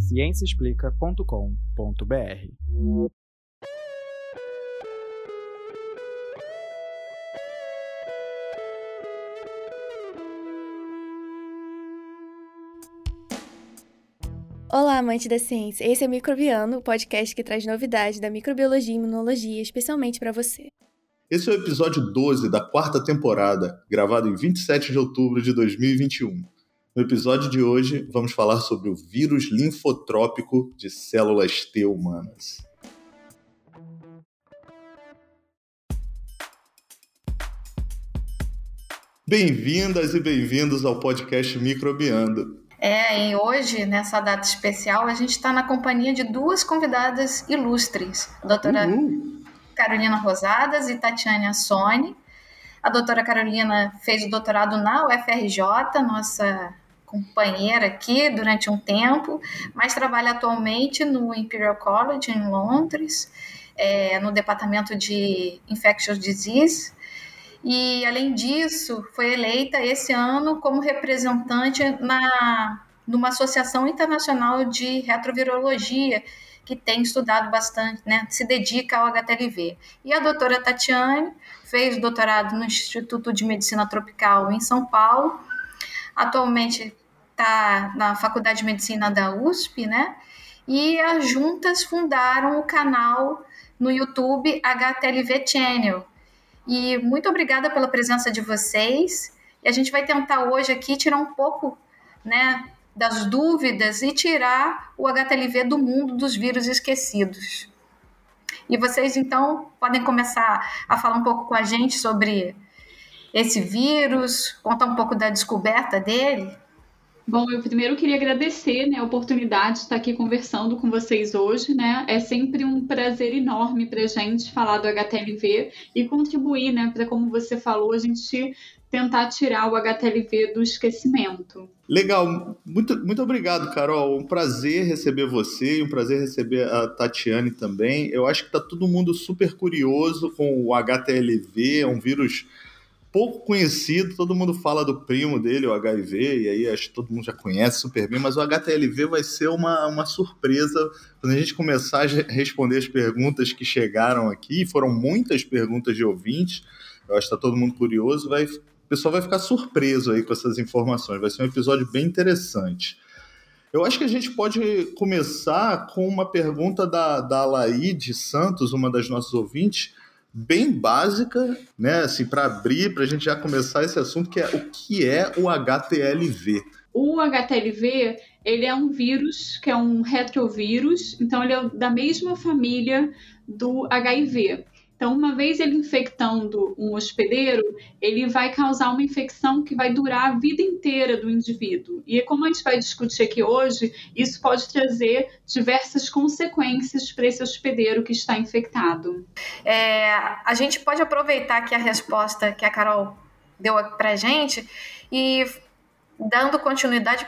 ciênciaexplica.com.br. Olá, amante da ciência. Esse é o Microbiano, o podcast que traz novidades da microbiologia e imunologia especialmente para você. Esse é o episódio 12 da quarta temporada, gravado em 27 de outubro de 2021. No episódio de hoje, vamos falar sobre o vírus linfotrópico de células T humanas. Bem-vindas e bem-vindos ao podcast Microbiando. É, e hoje, nessa data especial, a gente está na companhia de duas convidadas ilustres, a doutora Uhul. Carolina Rosadas e Tatiana Sone. A doutora Carolina fez o doutorado na UFRJ, nossa companheira aqui durante um tempo, mas trabalha atualmente no Imperial College em Londres, é, no departamento de Infectious Disease. E, além disso, foi eleita esse ano como representante na, numa associação internacional de retrovirologia, que tem estudado bastante, né, se dedica ao HTLV. E a doutora Tatiane fez doutorado no Instituto de Medicina Tropical em São Paulo, atualmente está na Faculdade de Medicina da USP, né? E as juntas fundaram o canal no YouTube HTLV Channel. E muito obrigada pela presença de vocês. E a gente vai tentar hoje aqui tirar um pouco, né, das dúvidas e tirar o HTLV do mundo dos vírus esquecidos. E vocês então podem começar a falar um pouco com a gente sobre esse vírus, contar um pouco da descoberta dele. Bom, eu primeiro queria agradecer né, a oportunidade de estar aqui conversando com vocês hoje. Né? É sempre um prazer enorme para a gente falar do HTLV e contribuir né, para, como você falou, a gente tentar tirar o HTLV do esquecimento. Legal, muito, muito obrigado, Carol. Um prazer receber você, um prazer receber a Tatiane também. Eu acho que está todo mundo super curioso com o HTLV, é um vírus pouco conhecido, todo mundo fala do primo dele, o HIV, e aí acho que todo mundo já conhece super bem, mas o HTLV vai ser uma, uma surpresa quando a gente começar a responder as perguntas que chegaram aqui, foram muitas perguntas de ouvintes, eu acho que está todo mundo curioso, vai, o pessoal vai ficar surpreso aí com essas informações, vai ser um episódio bem interessante. Eu acho que a gente pode começar com uma pergunta da, da Alaide Santos, uma das nossas ouvintes, bem básica, né? Assim, para abrir, para a gente já começar esse assunto, que é o que é o HTLV. O HTLV ele é um vírus que é um retrovírus, então ele é da mesma família do HIV. Então, uma vez ele infectando um hospedeiro, ele vai causar uma infecção que vai durar a vida inteira do indivíduo. E como a gente vai discutir aqui hoje, isso pode trazer diversas consequências para esse hospedeiro que está infectado. É, a gente pode aproveitar aqui a resposta que a Carol deu para a gente e, dando continuidade,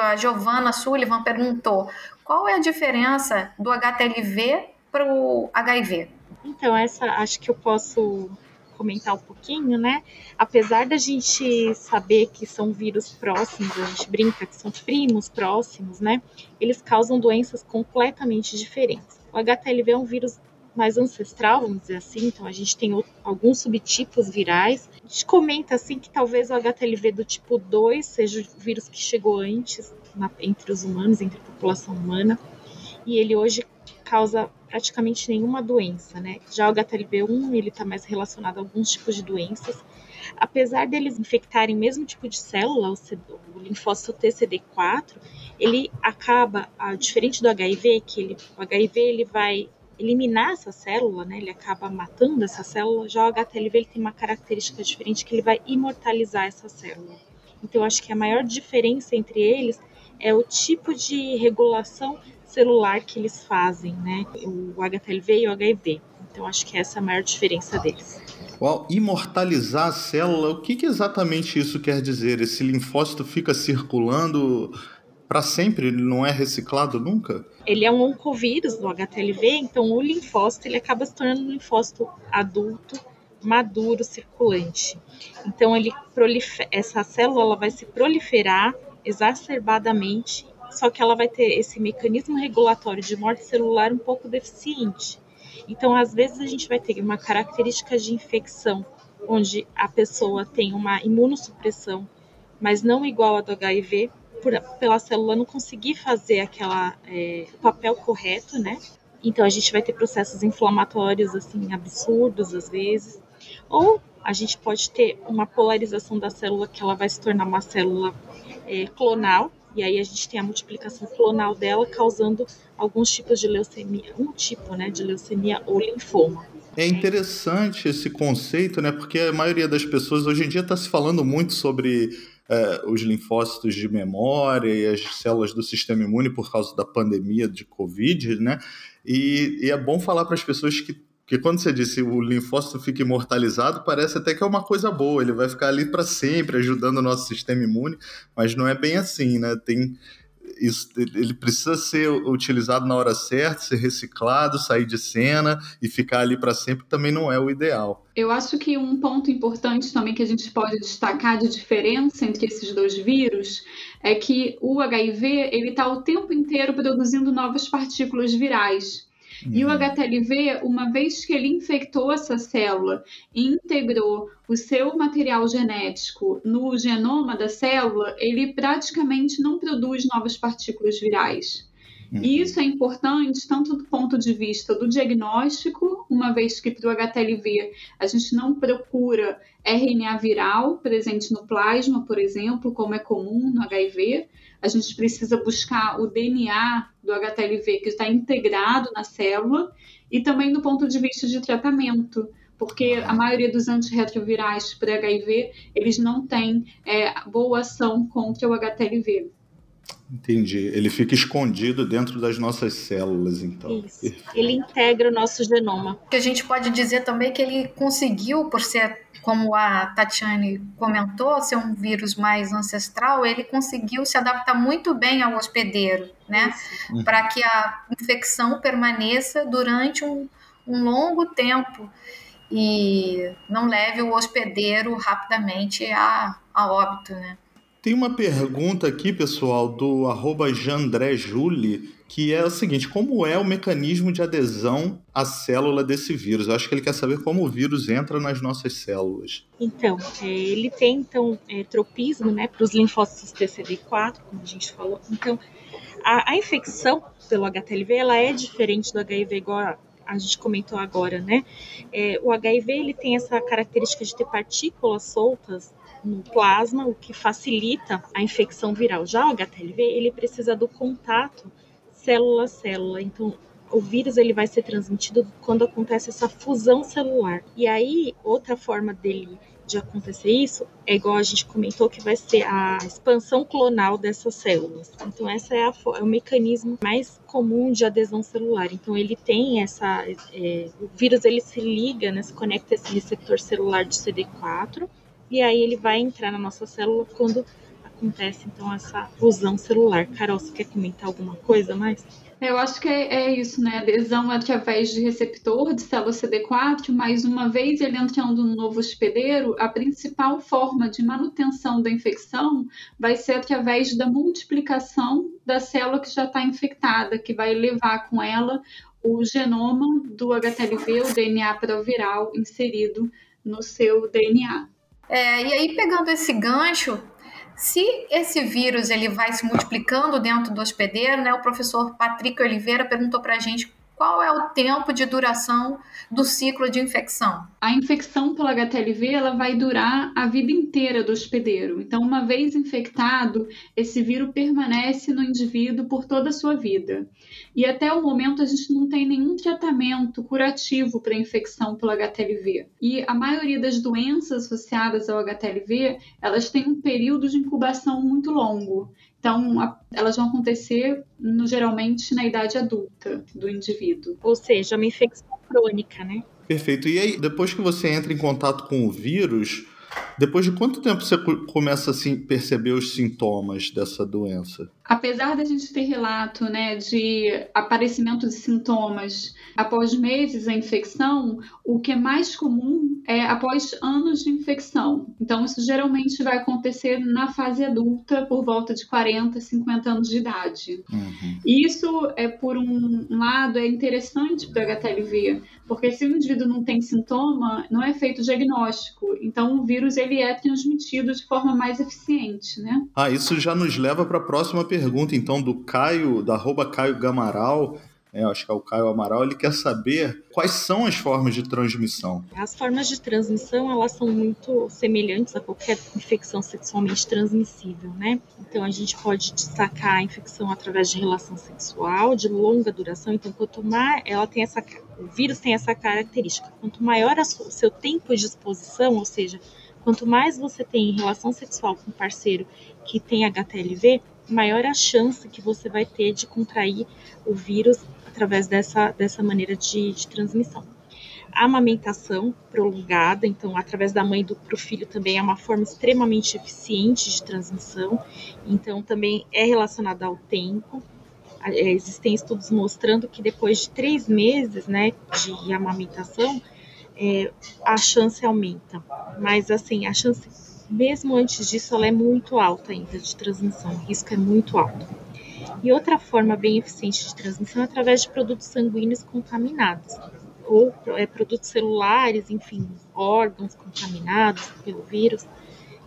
a Giovanna Sullivan perguntou qual é a diferença do HTLV para o HIV? Então, essa acho que eu posso comentar um pouquinho, né? Apesar da gente saber que são vírus próximos, a gente brinca que são primos próximos, né? Eles causam doenças completamente diferentes. O HTLV é um vírus mais ancestral, vamos dizer assim, então a gente tem alguns subtipos virais. A gente comenta assim que talvez o HTLV do tipo 2 seja o vírus que chegou antes na, entre os humanos, entre a população humana, e ele hoje causa praticamente nenhuma doença, né? Já o HTLV1, ele está mais relacionado a alguns tipos de doenças. Apesar deles infectarem o mesmo tipo de célula, o, linfócito TCD4, ele acaba, diferente do HIV, que ele, o HIV ele vai eliminar essa célula, né? Ele acaba matando essa célula. Já o HTLV ele tem uma característica diferente que ele vai imortalizar essa célula. Então, acho que a maior diferença entre eles é o tipo de regulação celular que eles fazem, né? O HTLV e o HIV. Então acho que essa é a maior diferença deles. Uau, imortalizar a célula, o que, que exatamente isso quer dizer? Esse linfócito fica circulando para sempre, ele não é reciclado nunca? Ele é um oncovírus do HTLV, então o linfócito ele acaba se tornando um linfócito adulto, maduro, circulante. Então ele essa célula ela vai se proliferar exacerbadamente só que ela vai ter esse mecanismo regulatório de morte celular um pouco deficiente. Então, às vezes, a gente vai ter uma característica de infecção onde a pessoa tem uma imunossupressão, mas não igual a do HIV, por, pela célula não conseguir fazer aquela é, o papel correto, né? Então a gente vai ter processos inflamatórios assim absurdos às vezes, ou a gente pode ter uma polarização da célula que ela vai se tornar uma célula é, clonal, e aí a gente tem a multiplicação clonal dela causando alguns tipos de leucemia, um tipo, né, de leucemia ou linfoma. É interessante esse conceito, né? Porque a maioria das pessoas hoje em dia está se falando muito sobre é, os linfócitos de memória e as células do sistema imune por causa da pandemia de Covid, né? E, e é bom falar para as pessoas que porque quando você disse o linfócito fica imortalizado, parece até que é uma coisa boa, ele vai ficar ali para sempre ajudando o nosso sistema imune, mas não é bem assim, né? Tem isso, ele precisa ser utilizado na hora certa, ser reciclado, sair de cena e ficar ali para sempre também não é o ideal. Eu acho que um ponto importante também que a gente pode destacar de diferença entre esses dois vírus é que o HIV ele está o tempo inteiro produzindo novas partículas virais. E o uhum. HTLV, uma vez que ele infectou essa célula e integrou o seu material genético no genoma da célula, ele praticamente não produz novas partículas virais. E uhum. isso é importante tanto do ponto de vista do diagnóstico, uma vez que para o HTLV a gente não procura RNA viral presente no plasma, por exemplo, como é comum no HIV, a gente precisa buscar o DNA do HTLV que está integrado na célula e também do ponto de vista de tratamento, porque a maioria dos antirretrovirais para HIV eles não têm é, boa ação contra o HTLV. Entendi. Ele fica escondido dentro das nossas células, então. Isso. Ele integra o nosso genoma. Que a gente pode dizer também que ele conseguiu, por ser, como a Tatiane comentou, ser um vírus mais ancestral, ele conseguiu se adaptar muito bem ao hospedeiro, né? Uhum. Para que a infecção permaneça durante um, um longo tempo e não leve o hospedeiro rapidamente a, a óbito, né? Tem uma pergunta aqui, pessoal, do arroba Jandré que é o seguinte: como é o mecanismo de adesão à célula desse vírus? Eu acho que ele quer saber como o vírus entra nas nossas células. Então, é, ele tem então é, tropismo né, para os linfócitos TCD4, como a gente falou. Então, a, a, infecção pelo HTLV ela é diferente do HIV, igual a, a gente comentou agora, né? É, o HIV ele tem essa característica de ter partículas soltas no plasma, o que facilita a infecção viral. Já o HTLV, ele precisa do contato célula a célula. Então, o vírus ele vai ser transmitido quando acontece essa fusão celular. E aí, outra forma dele de acontecer isso é igual a gente comentou que vai ser a expansão clonal dessas células. Então essa é, a, é o mecanismo mais comum de adesão celular. Então ele tem essa é, o vírus ele se liga, né, se conecta a esse receptor celular de CD4 e aí ele vai entrar na nossa célula quando acontece então essa fusão celular. Carol, você quer comentar alguma coisa mais? Eu acho que é, é, isso, né? Adesão através de receptor de célula CD4, mas uma vez ele entrando no novo hospedeiro, a principal forma de manutenção da infecção vai ser através da multiplicação da célula que já está infectada, que vai levar com ela o genoma do HTLV, o DNA proviral inserido no seu DNA. É, e aí, pegando esse gancho, se esse vírus ele vai se multiplicando dentro do hospedeiro, né, o professor Patrick Oliveira perguntou para a gente qual é o tempo de duração do ciclo de infecção? A infecção pelo HTLV ela vai durar a vida inteira do hospedeiro. Então, uma vez infectado, esse vírus permanece no indivíduo por toda a sua vida. E até o momento a gente não tem nenhum tratamento curativo para a infecção pelo HTLV. E a maioria das doenças associadas ao HTLV, elas têm um período de incubação muito longo. Então, a, elas vão acontecer no, geralmente na idade adulta do indivíduo. Ou seja, uma infecção crônica, né? Perfeito. E aí, depois que você entra em contato com o vírus, depois de quanto tempo você começa a assim, perceber os sintomas dessa doença? Apesar da gente ter relato né, de aparecimento de sintomas após meses da infecção, o que é mais comum é após anos de infecção. Então, isso geralmente vai acontecer na fase adulta, por volta de 40, 50 anos de idade. Uhum. Isso é, por um lado, é interessante para o HTLV, porque se o indivíduo não tem sintoma, não é feito diagnóstico. Então, o vírus ele é transmitido de forma mais eficiente, né? Ah, isso já nos leva para a próxima pergunta, então, do Caio, da arroba Caio Gamaral é, acho que é o Caio Amaral, ele quer saber quais são as formas de transmissão. As formas de transmissão, elas são muito semelhantes a qualquer infecção sexualmente transmissível, né? Então, a gente pode destacar a infecção através de relação sexual de longa duração. Então, quanto mais ela tem essa, o vírus tem essa característica, quanto maior o seu tempo de exposição, ou seja, quanto mais você tem relação sexual com um parceiro que tem HTLV, maior a chance que você vai ter de contrair o vírus através dessa, dessa maneira de, de transmissão. A amamentação prolongada, então, através da mãe para o filho, também é uma forma extremamente eficiente de transmissão, então, também é relacionada ao tempo. É, existem estudos mostrando que depois de três meses né, de amamentação, é, a chance aumenta. Mas, assim, a chance, mesmo antes disso, ela é muito alta ainda de transmissão, o risco é muito alto. E outra forma bem eficiente de transmissão é através de produtos sanguíneos contaminados, ou é, produtos celulares, enfim, órgãos contaminados pelo vírus.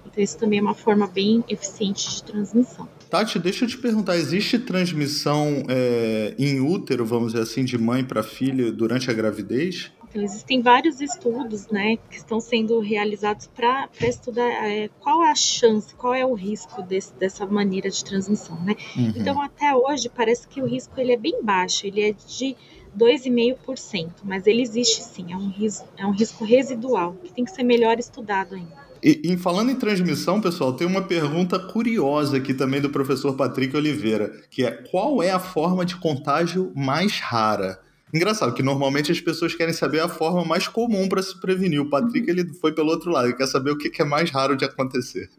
Então, isso também é uma forma bem eficiente de transmissão. Tati, deixa eu te perguntar: existe transmissão é, em útero, vamos dizer assim, de mãe para filha durante a gravidez? Então, existem vários estudos né, que estão sendo realizados para estudar é, qual é a chance, qual é o risco desse, dessa maneira de transmissão. Né? Uhum. Então, até hoje, parece que o risco ele é bem baixo, ele é de 2,5%, mas ele existe sim, é um, risco, é um risco residual, que tem que ser melhor estudado ainda. E, e, falando em transmissão, pessoal, tem uma pergunta curiosa aqui também do professor Patrick Oliveira, que é qual é a forma de contágio mais rara? Engraçado que normalmente as pessoas querem saber a forma mais comum para se prevenir. O Patrick ele foi pelo outro lado, ele quer saber o que é mais raro de acontecer.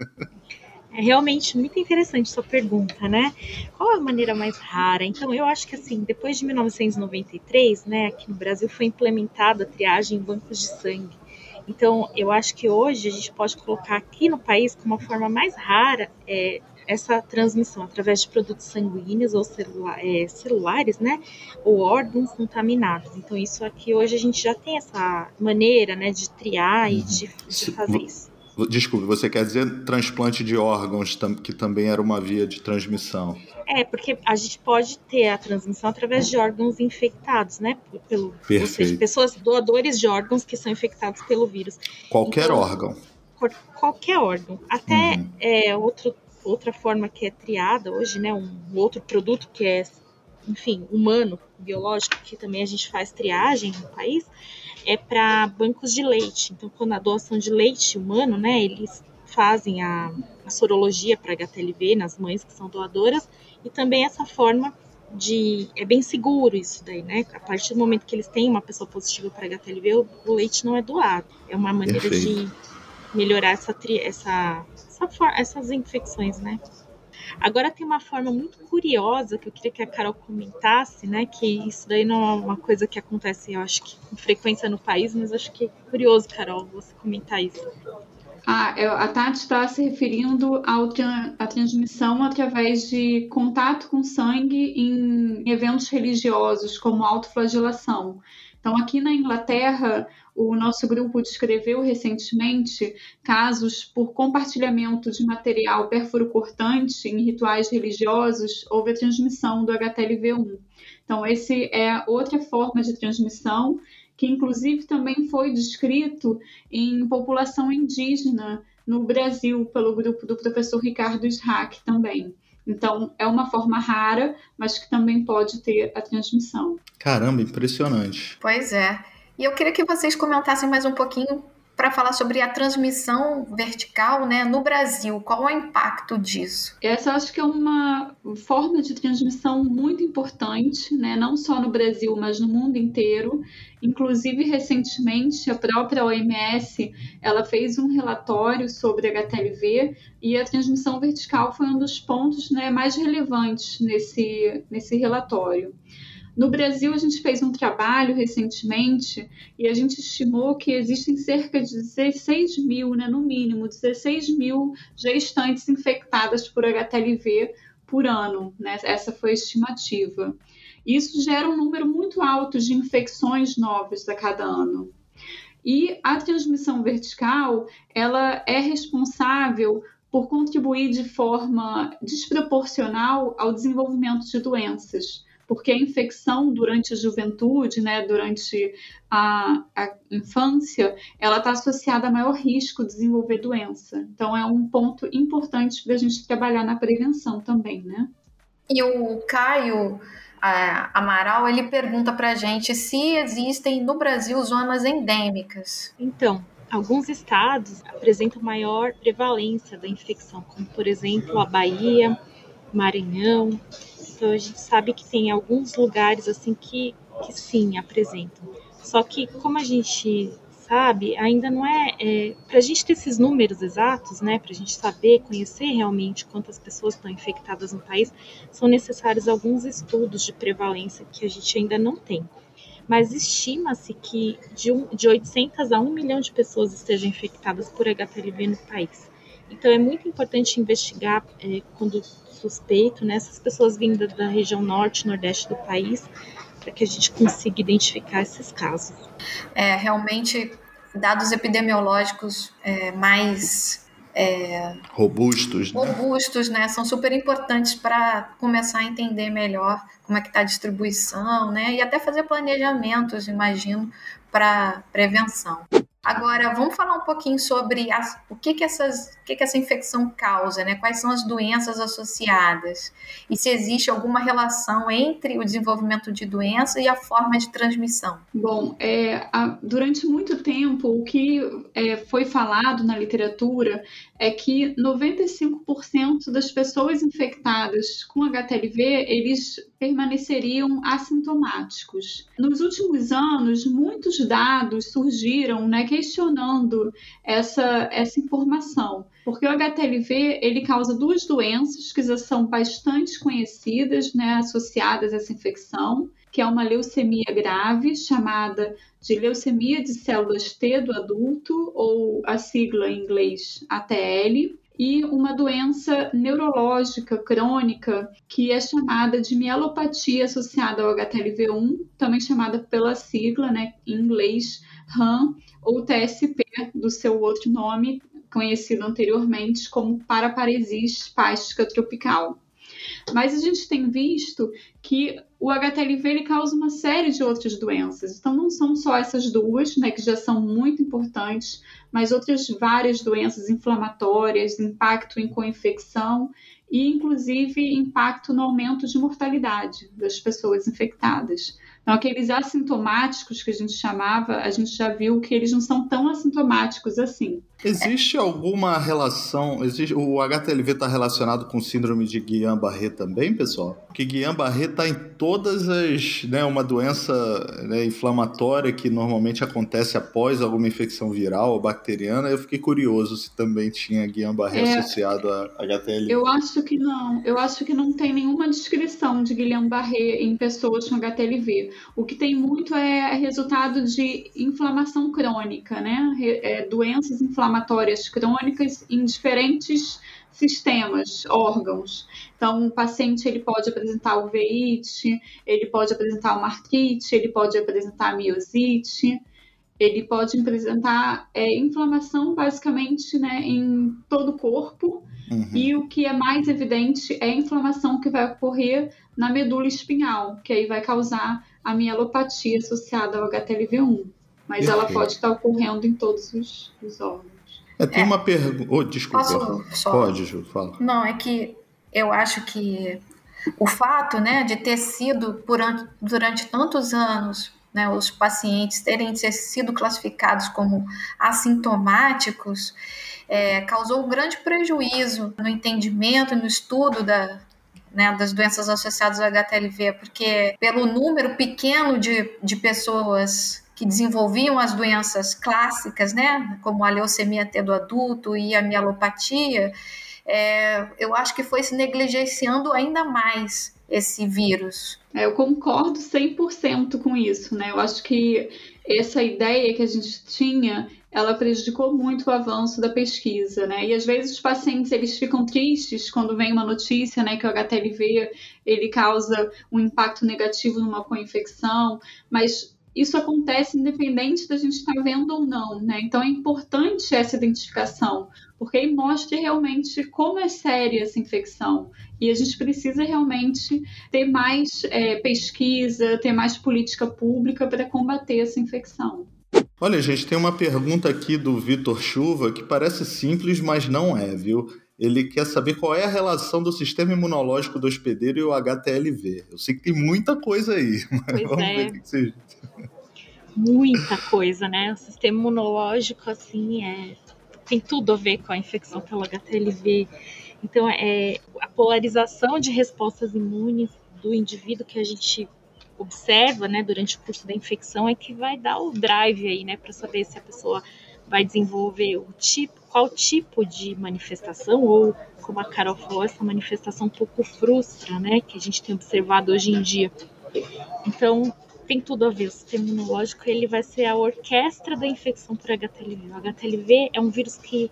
É realmente muito interessante sua pergunta, né? Qual a maneira mais rara? Então, eu acho que assim, depois de 1993, né, aqui no Brasil foi implementada a triagem em bancos de sangue. Então, eu acho que hoje a gente pode colocar aqui no país como a forma mais rara é, essa transmissão através de produtos sanguíneos ou celula é, celulares, né, ou órgãos contaminados. Então isso aqui hoje a gente já tem essa maneira, né, de triar e de, de fazer isso. Desculpe, você quer dizer transplante de órgãos, que também era uma via de transmissão? É, porque a gente pode ter a transmissão através de órgãos infectados, né? Pelo, Perfeito. ou seja, pessoas doadores de órgãos que são infectados pelo vírus. Qualquer então, órgão. Qualquer órgão. Até uhum. é, outro outra forma que é triada hoje, né, um outro produto que é, enfim, humano, biológico, que também a gente faz triagem no país, é para bancos de leite. Então, quando a doação de leite humano, né, eles fazem a, a sorologia para HTLV nas mães que são doadoras e também essa forma de é bem seguro isso daí, né? A partir do momento que eles têm uma pessoa positiva para HTLV, o, o, leite não é doado. É uma maneira Perfeito. de melhorar essa, essa essa, essas infecções, né? Agora tem uma forma muito curiosa que eu queria que a Carol comentasse, né? Que isso daí não é uma coisa que acontece, eu acho que com frequência no país, mas acho que é curioso, Carol, você comentar isso. Ah, a Tati está se referindo à transmissão através de contato com sangue em eventos religiosos, como autoflagelação. Então, aqui na Inglaterra, o nosso grupo descreveu recentemente casos por compartilhamento de material perfuro-cortante em rituais religiosos, houve a transmissão do HTLV1. Então, esse é outra forma de transmissão que, inclusive, também foi descrito em população indígena no Brasil pelo grupo do professor Ricardo Schack também. Então, é uma forma rara, mas que também pode ter a transmissão. Caramba, impressionante. Pois é. E eu queria que vocês comentassem mais um pouquinho para falar sobre a transmissão vertical né, no Brasil. Qual é o impacto disso? Essa acho que é uma forma de transmissão muito importante, né, não só no Brasil, mas no mundo inteiro. Inclusive, recentemente, a própria OMS ela fez um relatório sobre HTLV e a transmissão vertical foi um dos pontos né, mais relevantes nesse, nesse relatório. No Brasil, a gente fez um trabalho recentemente e a gente estimou que existem cerca de 16 mil, né, no mínimo, 16 mil gestantes infectadas por HTLV por ano. Né? Essa foi a estimativa. Isso gera um número muito alto de infecções novas a cada ano. E a transmissão vertical, ela é responsável por contribuir de forma desproporcional ao desenvolvimento de doenças porque a infecção durante a juventude, né, durante a, a infância, ela está associada a maior risco de desenvolver doença. Então, é um ponto importante para a gente trabalhar na prevenção também, né? E o Caio Amaral, ele pergunta para a gente se existem no Brasil zonas endêmicas. Então, alguns estados apresentam maior prevalência da infecção, como por exemplo a Bahia, Maranhão, então a gente sabe que tem alguns lugares assim que, que sim apresentam. Só que como a gente sabe, ainda não é, é para a gente ter esses números exatos, né, para a gente saber, conhecer realmente quantas pessoas estão infectadas no país, são necessários alguns estudos de prevalência que a gente ainda não tem. Mas estima-se que de, um, de 800 a 1 milhão de pessoas estejam infectadas por HPLV no país. Então é muito importante investigar é, quando suspeito, né, essas pessoas vindas da região norte, nordeste do país, para que a gente consiga identificar esses casos. É, realmente, dados epidemiológicos é, mais é, robustos, né? robustos, né, são super importantes para começar a entender melhor como é que está a distribuição, né, e até fazer planejamentos, imagino, para prevenção. Agora, vamos falar um pouquinho sobre as, o que que, essas, o que que essa infecção causa, né? Quais são as doenças associadas? E se existe alguma relação entre o desenvolvimento de doença e a forma de transmissão? Bom, é, a, durante muito tempo, o que é, foi falado na literatura é que 95% das pessoas infectadas com HTLV, eles permaneceriam assintomáticos. Nos últimos anos, muitos dados surgiram, né, questionando essa, essa informação, porque o HTLV ele causa duas doenças que já são bastante conhecidas, né, associadas a essa infecção, que é uma leucemia grave chamada de leucemia de células T do adulto ou a sigla em inglês ATL e uma doença neurológica crônica que é chamada de mielopatia associada ao HTLV1, também chamada pela sigla, né, em inglês RAM ou TSP, do seu outro nome, conhecido anteriormente como paraparesia espástica tropical. Mas a gente tem visto que o HTLV ele causa uma série de outras doenças. Então, não são só essas duas, né, que já são muito importantes, mas outras várias doenças inflamatórias, impacto em co-infecção e, inclusive, impacto no aumento de mortalidade das pessoas infectadas. Então, aqueles assintomáticos que a gente chamava, a gente já viu que eles não são tão assintomáticos assim. Existe alguma relação? Existe, o HTLV está relacionado com síndrome de Guillain-Barré também, pessoal? Porque Guillain-Barré está em todas as. Né, uma doença né, inflamatória que normalmente acontece após alguma infecção viral ou bacteriana. Eu fiquei curioso se também tinha Guillain-Barré é, associado a HTLV. Eu acho que não. Eu acho que não tem nenhuma descrição de Guillain-Barré em pessoas com HTLV. O que tem muito é resultado de inflamação crônica, né? É, doenças inflamatórias crônicas em diferentes sistemas, órgãos. Então, o paciente ele pode apresentar uveíte, ele pode apresentar uma artrite, ele pode apresentar miosite, ele pode apresentar é, inflamação basicamente né, em todo o corpo. Uhum. E o que é mais evidente é a inflamação que vai ocorrer na medula espinhal, que aí vai causar a mielopatia associada ao HTLV1. Mas Perfeito. ela pode estar ocorrendo em todos os, os órgãos. É, tem é. uma pergunta. Oh, desculpa. Posso só... Pode, Ju, fala. Não, é que eu acho que o fato né, de ter sido por, durante tantos anos né, os pacientes terem sido classificados como assintomáticos, é, causou um grande prejuízo no entendimento e no estudo da, né, das doenças associadas ao HTLV, porque pelo número pequeno de, de pessoas que desenvolviam as doenças clássicas, né, como a leucemia T do adulto e a mielopatia, é, eu acho que foi se negligenciando ainda mais esse vírus. É, eu concordo 100% com isso, né? Eu acho que essa ideia que a gente tinha, ela prejudicou muito o avanço da pesquisa, né? E às vezes os pacientes eles ficam tristes quando vem uma notícia, né, que o HTLV ele causa um impacto negativo numa co-infecção, mas isso acontece independente da gente estar vendo ou não, né? Então é importante essa identificação, porque aí mostra realmente como é séria essa infecção. E a gente precisa realmente ter mais é, pesquisa, ter mais política pública para combater essa infecção. Olha, gente, tem uma pergunta aqui do Vitor Chuva que parece simples, mas não é, viu? Ele quer saber qual é a relação do sistema imunológico do hospedeiro e o HTLV. Eu sei que tem muita coisa aí, mas pois vamos é. ver o que você muita coisa, né? O sistema imunológico, assim, é, tem tudo a ver com a infecção pelo HTLV. Então, é a polarização de respostas imunes do indivíduo que a gente observa, né, durante o curso da infecção é que vai dar o drive aí, né, para saber se a pessoa vai desenvolver o tipo, qual tipo de manifestação ou, como a Carol falou, essa manifestação um pouco frustra, né, que a gente tem observado hoje em dia. Então, tem tudo a ver. O sistema imunológico ele vai ser a orquestra da infecção por HTLV. O HTLV é um vírus que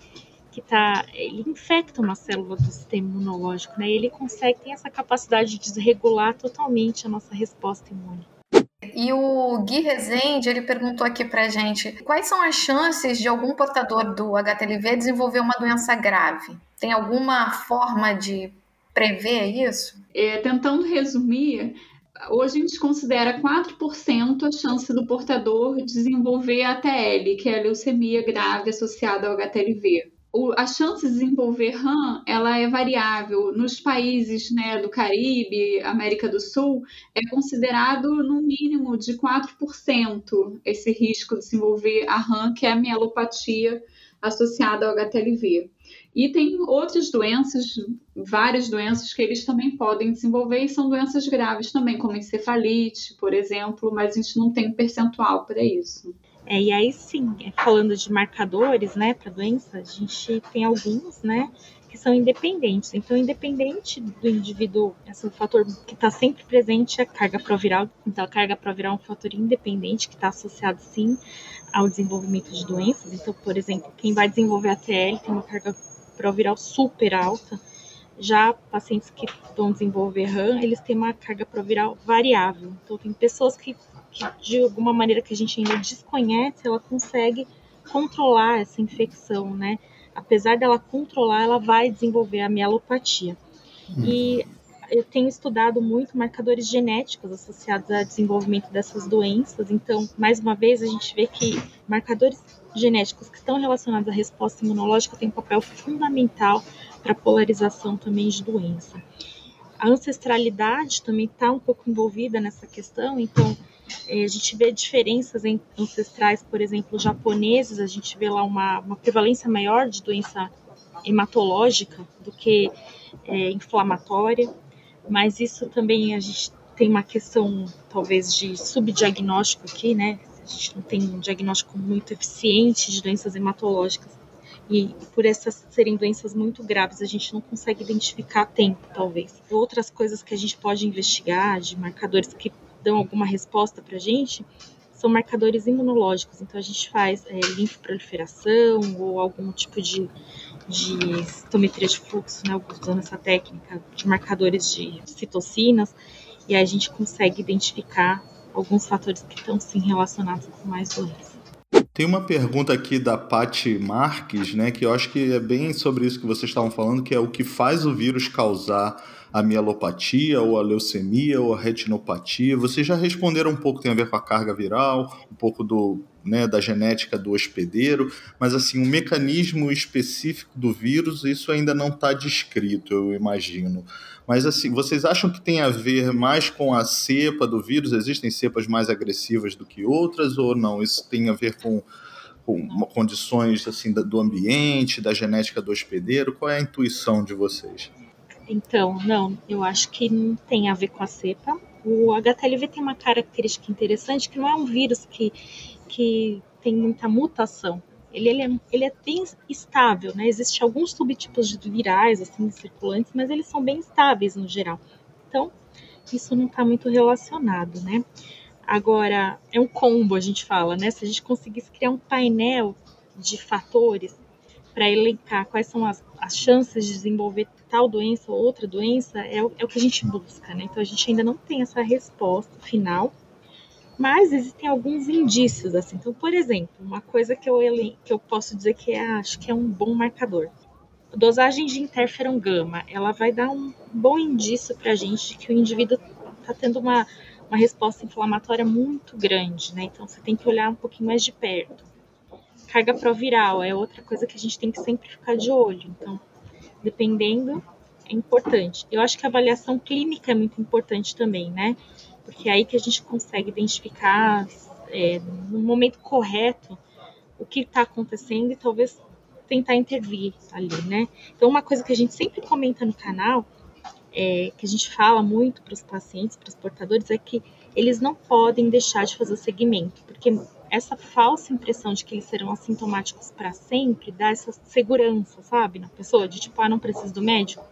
que tá, ele infecta uma célula do sistema imunológico, né? Ele consegue tem essa capacidade de desregular totalmente a nossa resposta imune. E o Gui Rezende, ele perguntou aqui pra gente, quais são as chances de algum portador do HTLV desenvolver uma doença grave? Tem alguma forma de prever isso? É, tentando resumir, hoje a gente considera 4% a chance do portador desenvolver ATL, que é a leucemia grave associada ao HTLV. O, a chance de desenvolver RAM ela é variável. Nos países né, do Caribe, América do Sul, é considerado no mínimo de 4% esse risco de desenvolver a RAM, que é a mielopatia associada ao HTLV. E tem outras doenças, várias doenças que eles também podem desenvolver e são doenças graves também, como encefalite, por exemplo, mas a gente não tem um percentual para isso. É, e aí sim, é, falando de marcadores, né, para doença, a gente tem alguns, né, que são independentes. Então, independente do indivíduo, esse fator que está sempre presente é a carga proviral. Então, a carga proviral é um fator independente que está associado sim ao desenvolvimento de doenças. Então, por exemplo, quem vai desenvolver a TL tem uma carga proviral super alta. Já pacientes que vão desenvolver RAM, eles têm uma carga proviral variável. Então, tem pessoas que, que, de alguma maneira que a gente ainda desconhece, ela consegue controlar essa infecção, né? Apesar dela controlar, ela vai desenvolver a mielopatia. Hum. E eu tenho estudado muito marcadores genéticos associados ao desenvolvimento dessas doenças. Então, mais uma vez, a gente vê que marcadores genéticos que estão relacionados à resposta imunológica têm um papel fundamental para a polarização também de doença. A ancestralidade também está um pouco envolvida nessa questão, então é, a gente vê diferenças ancestrais, por exemplo, japoneses, a gente vê lá uma, uma prevalência maior de doença hematológica do que é, inflamatória, mas isso também a gente tem uma questão talvez de subdiagnóstico aqui, né? A gente não tem um diagnóstico muito eficiente de doenças hematológicas. E por essas serem doenças muito graves, a gente não consegue identificar a tempo, talvez. Outras coisas que a gente pode investigar, de marcadores que dão alguma resposta para a gente, são marcadores imunológicos. Então a gente faz é, linfoproliferação ou algum tipo de, de citometria de fluxo, né, usando essa técnica de marcadores de citocinas, e aí a gente consegue identificar alguns fatores que estão sim relacionados com mais doenças. Tem uma pergunta aqui da Paty Marques, né, que eu acho que é bem sobre isso que vocês estavam falando, que é o que faz o vírus causar a mielopatia, ou a leucemia, ou a retinopatia? Vocês já responderam um pouco, tem a ver com a carga viral, um pouco do, né, da genética do hospedeiro, mas assim, o mecanismo específico do vírus, isso ainda não está descrito, eu imagino. Mas assim, vocês acham que tem a ver mais com a cepa do vírus? Existem cepas mais agressivas do que outras ou não? Isso tem a ver com, com condições assim do ambiente, da genética do hospedeiro? Qual é a intuição de vocês? Então, não, eu acho que não tem a ver com a cepa. O HTLV tem uma característica interessante que não é um vírus que, que tem muita mutação ele, ele, é, ele é bem estável, né? Existem alguns subtipos de virais, assim, circulantes, mas eles são bem estáveis no geral. Então, isso não está muito relacionado, né? Agora, é um combo, a gente fala, né? Se a gente conseguisse criar um painel de fatores para elencar quais são as, as chances de desenvolver tal doença ou outra doença, é o, é o que a gente busca, né? Então, a gente ainda não tem essa resposta final, mas existem alguns indícios, assim. Então, por exemplo, uma coisa que eu, que eu posso dizer que é, acho que é um bom marcador. A dosagem de interferon gama, ela vai dar um bom indício para a gente de que o indivíduo está tendo uma, uma resposta inflamatória muito grande, né? Então, você tem que olhar um pouquinho mais de perto. Carga proviral é outra coisa que a gente tem que sempre ficar de olho. Então, dependendo, é importante. Eu acho que a avaliação clínica é muito importante também, né? porque é aí que a gente consegue identificar é, no momento correto o que está acontecendo e talvez tentar intervir ali, né? Então, uma coisa que a gente sempre comenta no canal, é, que a gente fala muito para os pacientes, para os portadores, é que eles não podem deixar de fazer o segmento, porque essa falsa impressão de que eles serão assintomáticos para sempre dá essa segurança, sabe, na pessoa, de tipo, ah, não preciso do médico.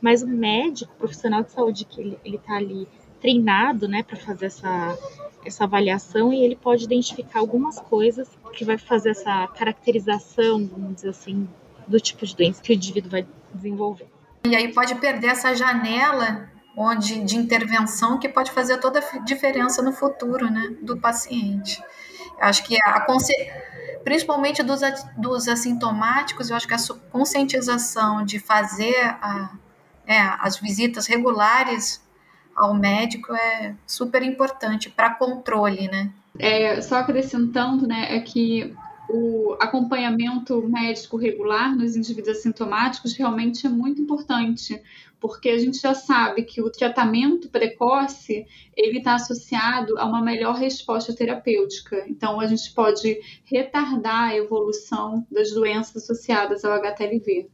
Mas o médico, o profissional de saúde que ele, ele tá ali treinado, né, para fazer essa, essa avaliação e ele pode identificar algumas coisas que vai fazer essa caracterização, vamos dizer assim, do tipo de doença que o indivíduo vai desenvolver. E aí pode perder essa janela onde de intervenção que pode fazer toda a diferença no futuro, né, do paciente. Acho que a principalmente dos, dos assintomáticos, eu acho que a conscientização de fazer a, é, as visitas regulares ao médico é super importante para controle, né? É, só acrescentando, né, é que o acompanhamento médico regular nos indivíduos assintomáticos realmente é muito importante, porque a gente já sabe que o tratamento precoce ele está associado a uma melhor resposta terapêutica. Então, a gente pode retardar a evolução das doenças associadas ao HTLV.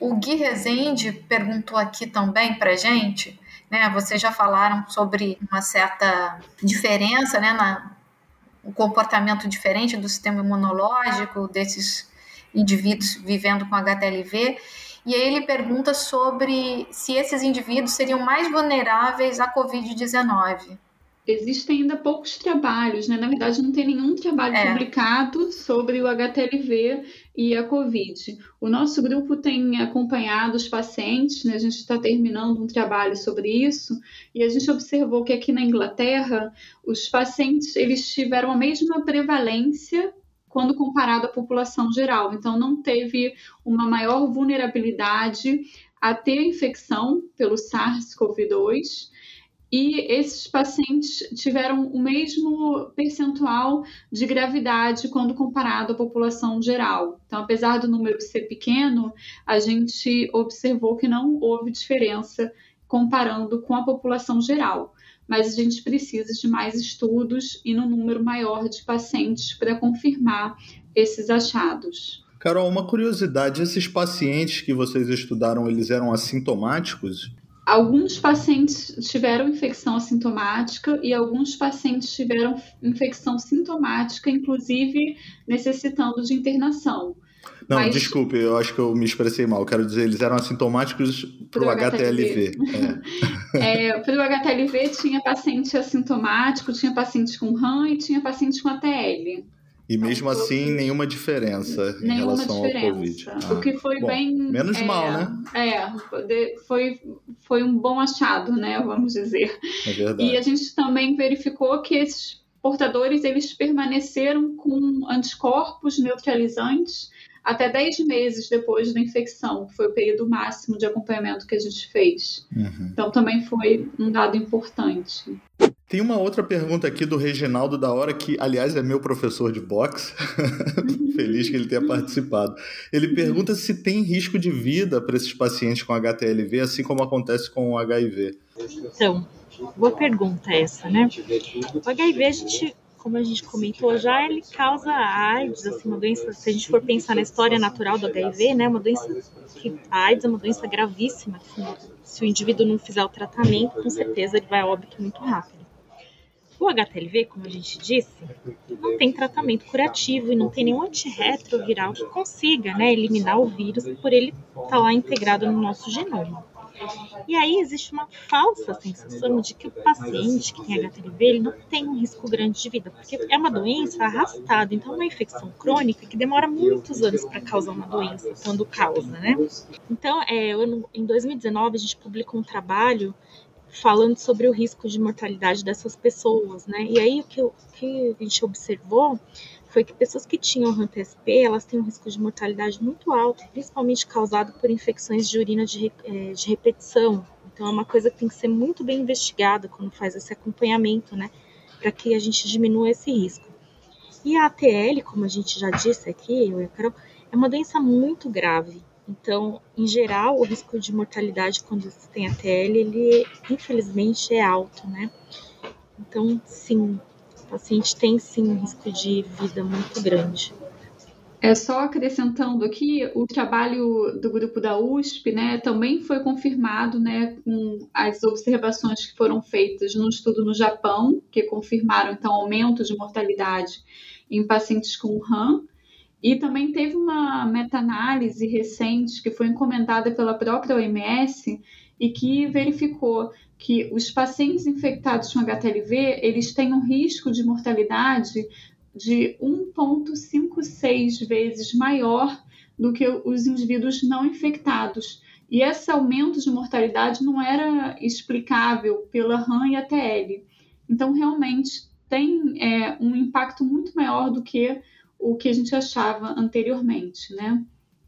O Gui Rezende perguntou aqui também para gente né? Vocês já falaram sobre uma certa diferença, né, na o comportamento diferente do sistema imunológico desses indivíduos vivendo com HTLV. E aí ele pergunta sobre se esses indivíduos seriam mais vulneráveis à Covid-19 existem ainda poucos trabalhos, né? Na verdade, não tem nenhum trabalho é. publicado sobre o HTLV e a Covid. O nosso grupo tem acompanhado os pacientes, né? A gente está terminando um trabalho sobre isso e a gente observou que aqui na Inglaterra os pacientes eles tiveram a mesma prevalência quando comparado à população geral. Então, não teve uma maior vulnerabilidade a ter infecção pelo SARS-CoV-2 e esses pacientes tiveram o mesmo percentual de gravidade quando comparado à população geral. Então, apesar do número ser pequeno, a gente observou que não houve diferença comparando com a população geral. Mas a gente precisa de mais estudos e no número maior de pacientes para confirmar esses achados. Carol, uma curiosidade: esses pacientes que vocês estudaram, eles eram assintomáticos? Alguns pacientes tiveram infecção assintomática e alguns pacientes tiveram infecção sintomática, inclusive necessitando de internação. Não, Mas... desculpe, eu acho que eu me expressei mal. Quero dizer, eles eram assintomáticos para o HTLV. HTLV. É. é, para o HTLV tinha paciente assintomático, tinha paciente com RAM e tinha paciente com ATL. E mesmo assim, nenhuma diferença nenhuma em relação diferença. ao Covid. Ah, o que foi bom, bem. Menos é, mal, né? É, foi, foi um bom achado, né? Vamos dizer. É verdade. E a gente também verificou que esses portadores eles permaneceram com anticorpos neutralizantes até 10 meses depois da infecção, que foi o período máximo de acompanhamento que a gente fez. Uhum. Então também foi um dado importante. Tem uma outra pergunta aqui do Reginaldo da Hora, que, aliás, é meu professor de boxe. Feliz que ele tenha participado. Ele pergunta se tem risco de vida para esses pacientes com HTLV, assim como acontece com o HIV. Então, boa pergunta essa, né? O HIV, a gente, como a gente comentou já, ele causa AIDS, assim, uma doença, se a gente for pensar na história natural do HIV, né? Uma doença que a AIDS é uma doença gravíssima, se o indivíduo não fizer o tratamento, com certeza ele vai a óbito muito rápido. O HTLV, como a gente disse, não tem tratamento curativo e não tem nenhum antirretroviral que consiga né, eliminar o vírus por ele estar tá lá integrado no nosso genoma. E aí existe uma falsa sensação de que o paciente que tem HTLV ele não tem um risco grande de vida, porque é uma doença arrastada, então é uma infecção crônica que demora muitos anos para causar uma doença, quando causa, né? Então, é, eu, em 2019 a gente publicou um trabalho falando sobre o risco de mortalidade dessas pessoas, né? E aí o que, o que a gente observou foi que pessoas que tinham HANTSP, elas têm um risco de mortalidade muito alto, principalmente causado por infecções de urina de, é, de repetição. Então é uma coisa que tem que ser muito bem investigada quando faz esse acompanhamento, né? Para que a gente diminua esse risco. E a ATL, como a gente já disse aqui, eu e a Carol, é uma doença muito grave. Então, em geral, o risco de mortalidade quando você tem ATL, ele infelizmente é alto, né? Então, sim, paciente tem sim um risco de vida muito grande. É só acrescentando aqui, o trabalho do grupo da USP, né, também foi confirmado, né, com as observações que foram feitas no estudo no Japão, que confirmaram então aumento de mortalidade em pacientes com RAM, e também teve uma meta-análise recente que foi encomendada pela própria OMS e que verificou que os pacientes infectados com HTLV eles têm um risco de mortalidade de 1,56 vezes maior do que os indivíduos não infectados. E esse aumento de mortalidade não era explicável pela RAM e ATL. Então, realmente, tem é, um impacto muito maior do que o que a gente achava anteriormente, né?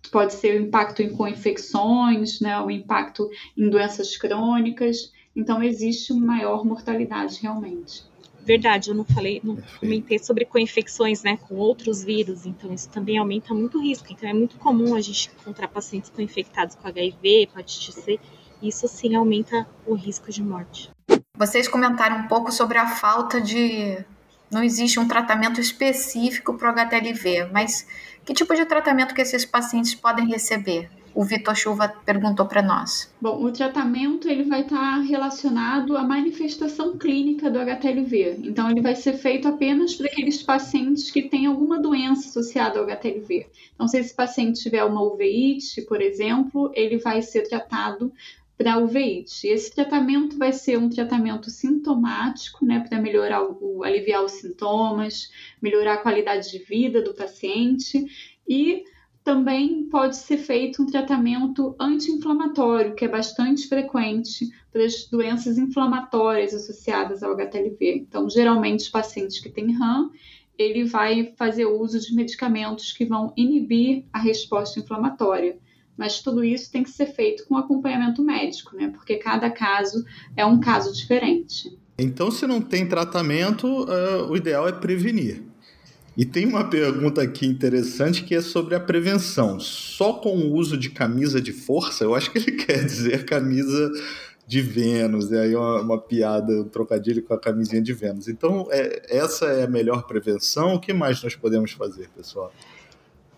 Pode ser o impacto em co-infecções, né? O impacto em doenças crônicas. Então, existe uma maior mortalidade realmente. Verdade, eu não falei, não comentei sobre co-infecções, né, com outros vírus, então isso também aumenta muito o risco. Então é muito comum a gente encontrar pacientes co-infectados com HIV, hepatite C, isso sim aumenta o risco de morte. Vocês comentaram um pouco sobre a falta de não existe um tratamento específico para o HTLV, mas que tipo de tratamento que esses pacientes podem receber? O Vitor Chuva perguntou para nós. Bom, o tratamento ele vai estar tá relacionado à manifestação clínica do HTLV. Então, ele vai ser feito apenas para aqueles pacientes que têm alguma doença associada ao HTLV. Então, se esse paciente tiver uma uveíte, por exemplo, ele vai ser tratado para uveíte. Esse tratamento vai ser um tratamento sintomático, né, para melhorar o, aliviar os sintomas, melhorar a qualidade de vida do paciente e também pode ser feito um tratamento anti-inflamatório, que é bastante frequente para as doenças inflamatórias associadas ao HTLV. Então, geralmente, os pacientes que têm RAM, ele vai fazer uso de medicamentos que vão inibir a resposta inflamatória mas tudo isso tem que ser feito com acompanhamento médico, né? Porque cada caso é um caso diferente. Então, se não tem tratamento, uh, o ideal é prevenir. E tem uma pergunta aqui interessante que é sobre a prevenção. Só com o uso de camisa de força? Eu acho que ele quer dizer camisa de Vênus, e aí uma, uma piada, um trocadilho com a camisinha de Vênus. Então, é, essa é a melhor prevenção? O que mais nós podemos fazer, pessoal?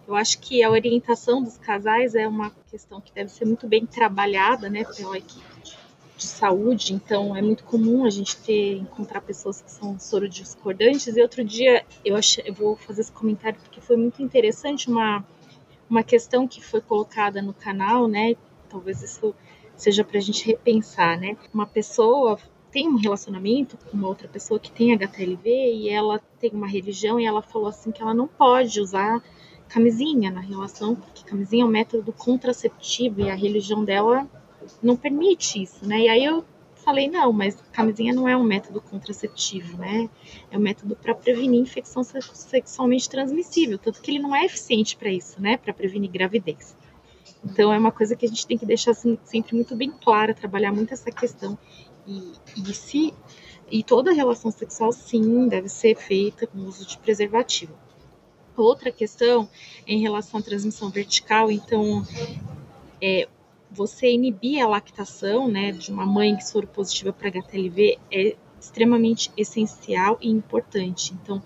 Eu acho que a orientação dos casais é uma questão que deve ser muito bem trabalhada, né, pela equipe de saúde. Então, é muito comum a gente ter encontrar pessoas que são sorodiscordantes. E outro dia eu achei, eu vou fazer esse comentário porque foi muito interessante uma uma questão que foi colocada no canal, né? Talvez isso seja para a gente repensar, né? Uma pessoa tem um relacionamento com uma outra pessoa que tem HTLV e ela tem uma religião e ela falou assim que ela não pode usar camisinha na relação, porque camisinha é um método contraceptivo e a religião dela não permite isso, né? E aí eu falei, não, mas camisinha não é um método contraceptivo, né? É um método para prevenir infecção sexualmente transmissível, tanto que ele não é eficiente para isso, né? Para prevenir gravidez. Então é uma coisa que a gente tem que deixar assim, sempre muito bem clara, trabalhar muito essa questão. E, e se e toda relação sexual, sim, deve ser feita com uso de preservativo. Outra questão em relação à transmissão vertical, então, é, você inibir a lactação né, de uma mãe que for positiva para HTLV é extremamente essencial e importante. Então,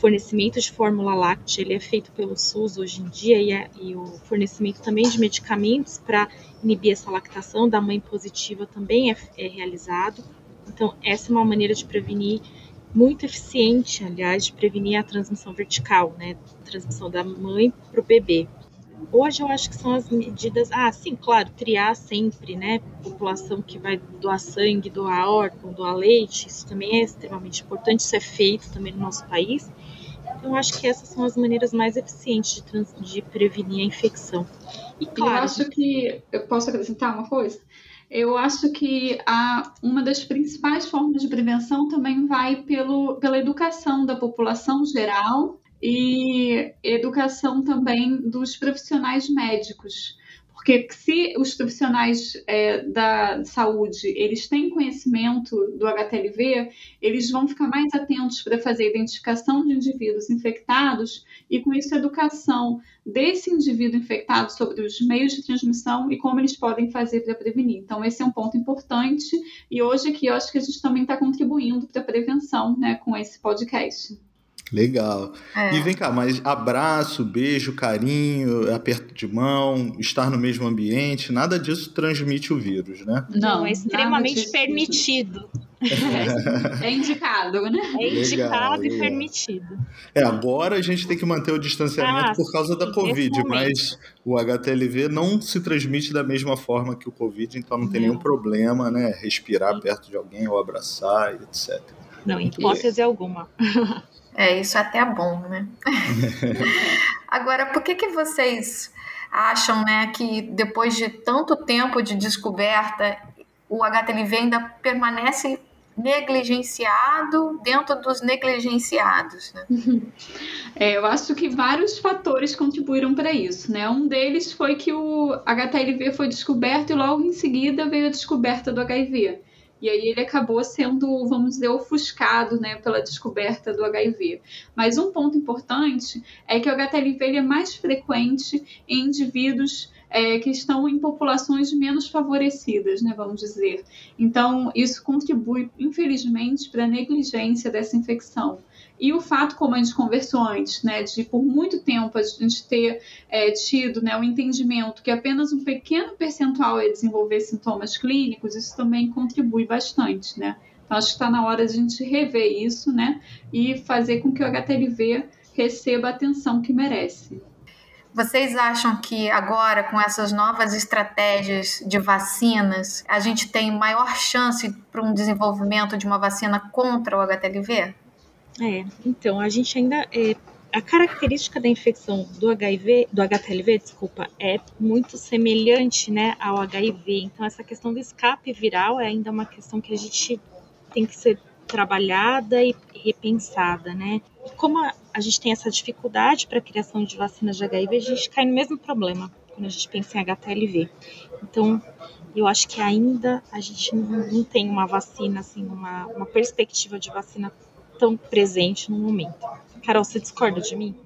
fornecimento de fórmula láctea ele é feito pelo SUS hoje em dia e, é, e o fornecimento também de medicamentos para inibir essa lactação da mãe positiva também é, é realizado. Então, essa é uma maneira de prevenir muito eficiente, aliás, de prevenir a transmissão vertical, né? Transmissão da mãe para o bebê. Hoje eu acho que são as medidas. Ah, sim, claro, triar sempre, né? População que vai doar sangue, doar órgão, doar leite, isso também é extremamente importante, isso é feito também no nosso país. Então, eu acho que essas são as maneiras mais eficientes de, trans... de prevenir a infecção. E claro. Eu acho que. Eu posso acrescentar uma coisa? Eu acho que a, uma das principais formas de prevenção também vai pelo, pela educação da população geral e educação também dos profissionais médicos. Porque se os profissionais é, da saúde eles têm conhecimento do HTLV, eles vão ficar mais atentos para fazer a identificação de indivíduos infectados e com isso a educação desse indivíduo infectado sobre os meios de transmissão e como eles podem fazer para prevenir. Então esse é um ponto importante e hoje aqui eu acho que a gente também está contribuindo para a prevenção, né, com esse podcast. Legal. É. E vem cá, mas abraço, beijo, carinho, aperto de mão, estar no mesmo ambiente, nada disso transmite o vírus, né? Não, é extremamente permitido. É, é, indicado, né? É indicado legal, e permitido. É, agora a gente tem que manter o distanciamento ah, por causa da Covid, mas o HTLV não se transmite da mesma forma que o Covid, então não tem não. nenhum problema, né? Respirar sim. perto de alguém ou abraçar, etc. Não, em hipótese e... alguma. É, isso é até bom, né? Agora, por que, que vocês acham né, que depois de tanto tempo de descoberta, o HTLV ainda permanece negligenciado dentro dos negligenciados. Né? É, eu acho que vários fatores contribuíram para isso. Né? Um deles foi que o HTLV foi descoberto e logo em seguida veio a descoberta do HIV. E aí ele acabou sendo, vamos dizer, ofuscado né, pela descoberta do HIV. Mas um ponto importante é que o HTLV é mais frequente em indivíduos é, que estão em populações menos favorecidas, né, vamos dizer. Então, isso contribui, infelizmente, para a negligência dessa infecção. E o fato, como a gente conversou antes, né, de por muito tempo a gente ter é, tido né, o entendimento que apenas um pequeno percentual ia desenvolver sintomas clínicos, isso também contribui bastante, né? Então, acho que está na hora de a gente rever isso, né, e fazer com que o HTLV receba a atenção que merece. Vocês acham que agora, com essas novas estratégias de vacinas, a gente tem maior chance para um desenvolvimento de uma vacina contra o HTLV? É, então, a gente ainda. É, a característica da infecção do HIV, do HTLV, desculpa, é muito semelhante né, ao HIV. Então, essa questão do escape viral é ainda uma questão que a gente tem que ser trabalhada e repensada, né? E como a, a gente tem essa dificuldade para a criação de vacinas de HIV, a gente cai no mesmo problema quando a gente pensa em HTLV. Então, eu acho que ainda a gente não, tem uma vacina, assim, uma, uma perspectiva de vacina tão presente no momento. Carol, você discorda de mim?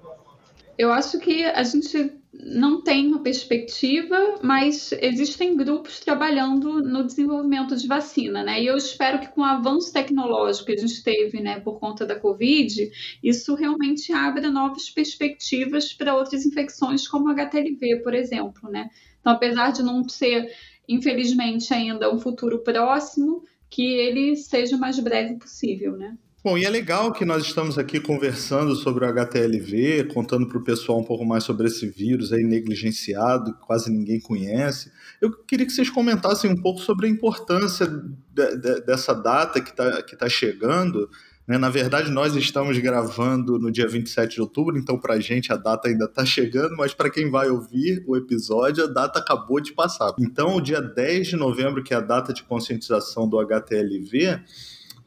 Eu acho que a gente não tem uma perspectiva, mas existem grupos trabalhando no desenvolvimento de vacina, né? E eu espero que com o avanço tecnológico que a gente teve, né, por conta da Covid, isso realmente abra novas perspectivas para outras infecções, como HTLV, por exemplo, né? Então, apesar de não ser, infelizmente, ainda um futuro próximo, que ele seja o mais breve possível, né? Bom, e é legal que nós estamos aqui conversando sobre o HTLV, contando para o pessoal um pouco mais sobre esse vírus aí negligenciado, que quase ninguém conhece. Eu queria que vocês comentassem um pouco sobre a importância de, de, dessa data que está que tá chegando Né? Na verdade, nós estamos gravando no dia 27 de outubro, então para a gente a data ainda está chegando, mas para quem vai ouvir o episódio, a data acabou de passar. Então, o dia 10 de novembro, que é a data de conscientização do HTLV,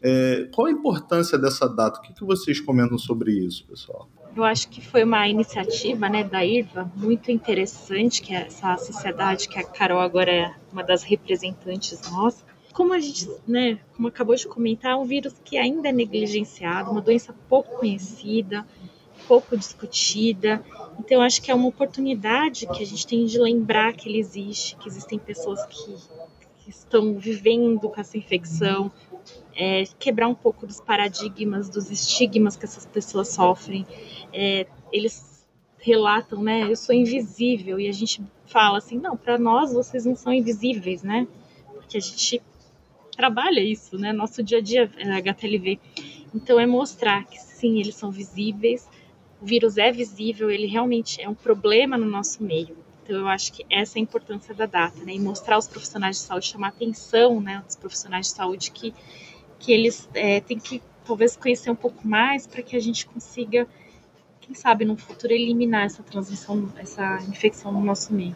é, qual a importância dessa data? O que, que vocês comentam sobre isso, pessoal? Eu acho que foi uma iniciativa né, da IRVA muito interessante, que é essa sociedade que a Carol agora é uma das representantes nossas. Como a gente, né, como acabou de comentar, é um vírus que ainda é negligenciado, uma doença pouco conhecida, pouco discutida. Então, acho que é uma oportunidade que a gente tem de lembrar que ele existe, que existem pessoas que, que estão vivendo com essa infecção, é, quebrar um pouco dos paradigmas, dos estigmas que essas pessoas sofrem. É, eles relatam, né? Eu sou invisível e a gente fala assim, não, para nós vocês não são invisíveis, né? Porque a gente trabalha isso, né? Nosso dia a dia é HTLV. Então é mostrar que sim, eles são visíveis. O vírus é visível, ele realmente é um problema no nosso meio. Então eu acho que essa é a importância da data, né? E mostrar aos profissionais de saúde, chamar atenção, né, dos profissionais de saúde que que eles é, têm que talvez conhecer um pouco mais para que a gente consiga, quem sabe, no futuro eliminar essa transmissão, essa infecção no nosso meio.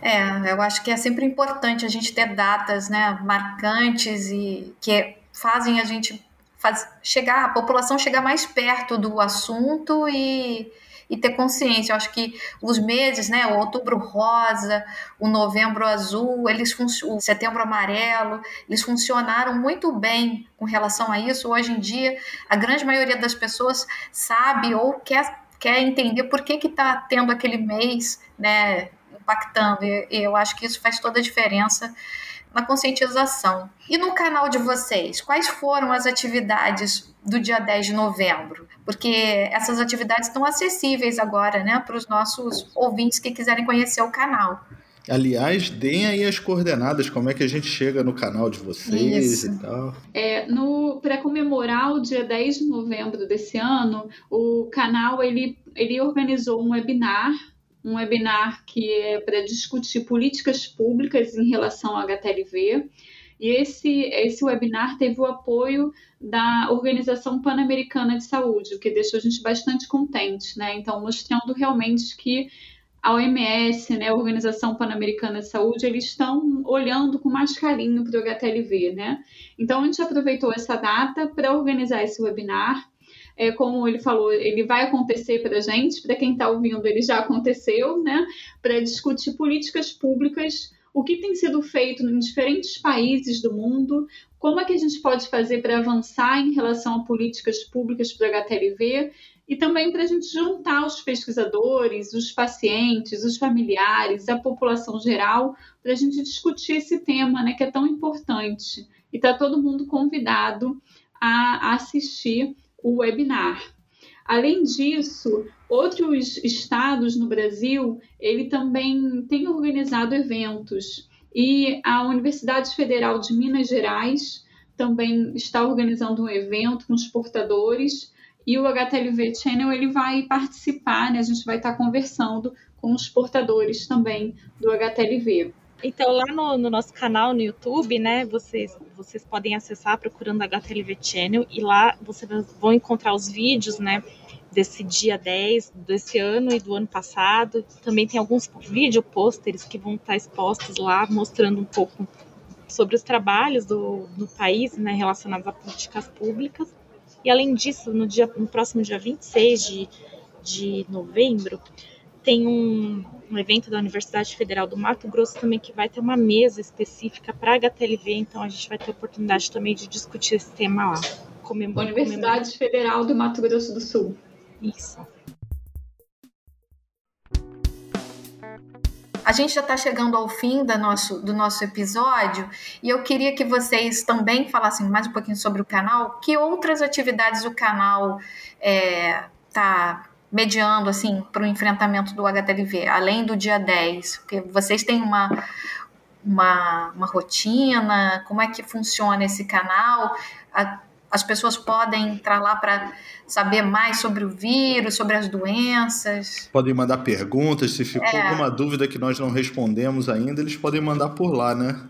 É, eu acho que é sempre importante a gente ter datas, né, marcantes e que fazem a gente faz, chegar, a população chegar mais perto do assunto e e ter consciência. Eu acho que os meses, né, o outubro rosa, o novembro azul, eles o setembro amarelo, eles funcionaram muito bem com relação a isso. Hoje em dia, a grande maioria das pessoas sabe ou quer, quer entender por que está tendo aquele mês, né, impactando. E eu acho que isso faz toda a diferença na conscientização. E no canal de vocês, quais foram as atividades do dia 10 de novembro? Porque essas atividades estão acessíveis agora, né, para os nossos ouvintes que quiserem conhecer o canal. Aliás, deem aí as coordenadas, como é que a gente chega no canal de vocês Isso. e tal. É, Para comemorar o dia 10 de novembro desse ano, o canal ele, ele organizou um webinar um webinar que é para discutir políticas públicas em relação ao HTLV. E esse, esse webinar teve o apoio da Organização Pan-Americana de Saúde, o que deixou a gente bastante contente, né? Então, mostrando realmente que a OMS, né, a Organização Pan-Americana de Saúde, eles estão olhando com mais carinho para o HTLV, né? Então, a gente aproveitou essa data para organizar esse webinar é, como ele falou, ele vai acontecer para a gente, para quem está ouvindo, ele já aconteceu, né? Para discutir políticas públicas, o que tem sido feito em diferentes países do mundo, como é que a gente pode fazer para avançar em relação a políticas públicas para HTLV e também para a gente juntar os pesquisadores, os pacientes, os familiares, a população geral, para a gente discutir esse tema, né, que é tão importante. E está todo mundo convidado a assistir o webinar. Além disso, outros estados no Brasil, ele também tem organizado eventos e a Universidade Federal de Minas Gerais também está organizando um evento com os portadores e o HTLV Channel ele vai participar, né? A gente vai estar conversando com os portadores também do HTLV. Então, lá no, no, nosso canal no YouTube, né, vocês, vocês podem acessar procurando HTLV Channel e lá vocês vão encontrar os vídeos, né, desse dia 10 desse ano e do ano passado. Também tem alguns vídeo pôsteres que vão estar expostos lá, mostrando um pouco sobre os trabalhos do, do país, né, relacionados a políticas públicas. E além disso, no, dia, no próximo dia 26 de, de novembro, tem um, um evento da Universidade Federal do Mato Grosso também que vai ter uma mesa específica para HTLV, então a gente vai ter oportunidade também de discutir esse tema lá. Universidade Federal do Mato Grosso do Sul. Isso. A gente já está chegando ao fim do nosso, do nosso episódio e eu queria que vocês também falassem mais um pouquinho sobre o canal. Que outras atividades o canal está é, tá mediando assim para o enfrentamento do HTLV, além do dia 10? Porque vocês têm uma, uma, uma rotina, como é que funciona esse canal? A, as pessoas podem entrar lá para saber mais sobre o vírus, sobre as doenças. Podem mandar perguntas, se ficou é. alguma dúvida que nós não respondemos ainda, eles podem mandar por lá, né?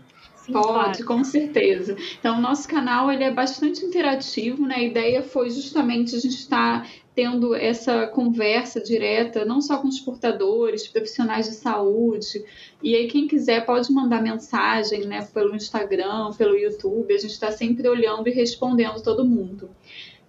Pode, com certeza. Então, o nosso canal ele é bastante interativo, né? A ideia foi justamente a gente estar tendo essa conversa direta, não só com os portadores, profissionais de saúde. E aí, quem quiser pode mandar mensagem né, pelo Instagram, pelo YouTube. A gente está sempre olhando e respondendo todo mundo.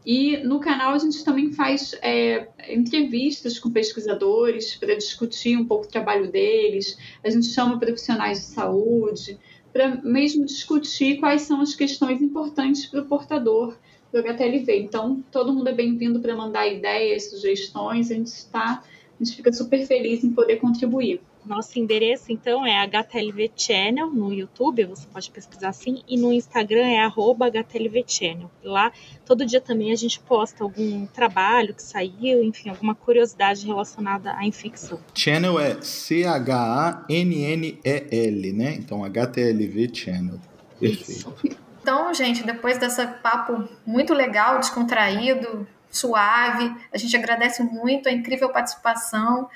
E no canal a gente também faz é, entrevistas com pesquisadores para discutir um pouco o trabalho deles. A gente chama profissionais de saúde para mesmo discutir quais são as questões importantes para o portador do HTLV. Então, todo mundo é bem-vindo para mandar ideias, sugestões. A gente está, a gente fica super feliz em poder contribuir. Nosso endereço, então, é HTLV Channel no YouTube, você pode pesquisar assim, e no Instagram é HTLV Channel. Lá, todo dia também a gente posta algum trabalho que saiu, enfim, alguma curiosidade relacionada à infecção. Channel é C-H-A-N-N-E-L, né? Então, HTLV Channel. Perfeito. Isso. Então, gente, depois desse papo muito legal, descontraído, suave, a gente agradece muito a incrível participação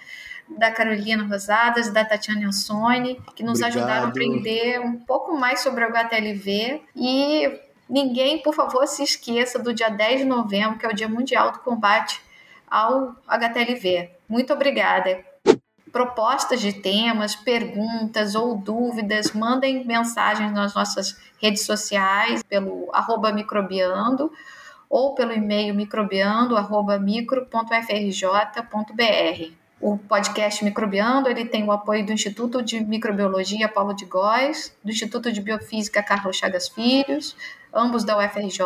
da Carolina Rosadas, da Tatiana Ansoni, que nos Obrigado. ajudaram a aprender um pouco mais sobre o HTLV. E ninguém, por favor, se esqueça do dia 10 de novembro, que é o Dia Mundial do Combate ao HTLV. Muito obrigada. Propostas de temas, perguntas ou dúvidas, mandem mensagens nas nossas redes sociais pelo arroba microbiando ou pelo e-mail microbiando.micro.frj.br. O podcast Microbiando ele tem o apoio do Instituto de Microbiologia Paulo de Góes, do Instituto de Biofísica Carlos Chagas Filhos, ambos da UFRJ,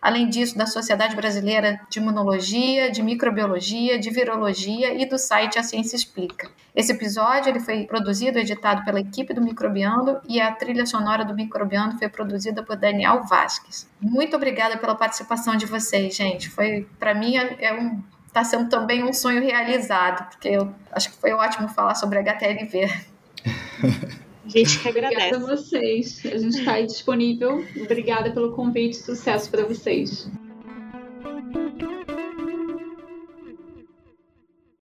além disso da Sociedade Brasileira de Imunologia, de Microbiologia, de Virologia e do site A Ciência Explica. Esse episódio ele foi produzido e editado pela equipe do Microbiando e a trilha sonora do Microbiando foi produzida por Daniel Vasques. Muito obrigada pela participação de vocês, gente. Foi para mim é, um está sendo também um sonho realizado, porque eu acho que foi ótimo falar sobre HTLV. A gente que agradece. Obrigada a vocês. A gente está aí disponível. Obrigada pelo convite. Sucesso para vocês.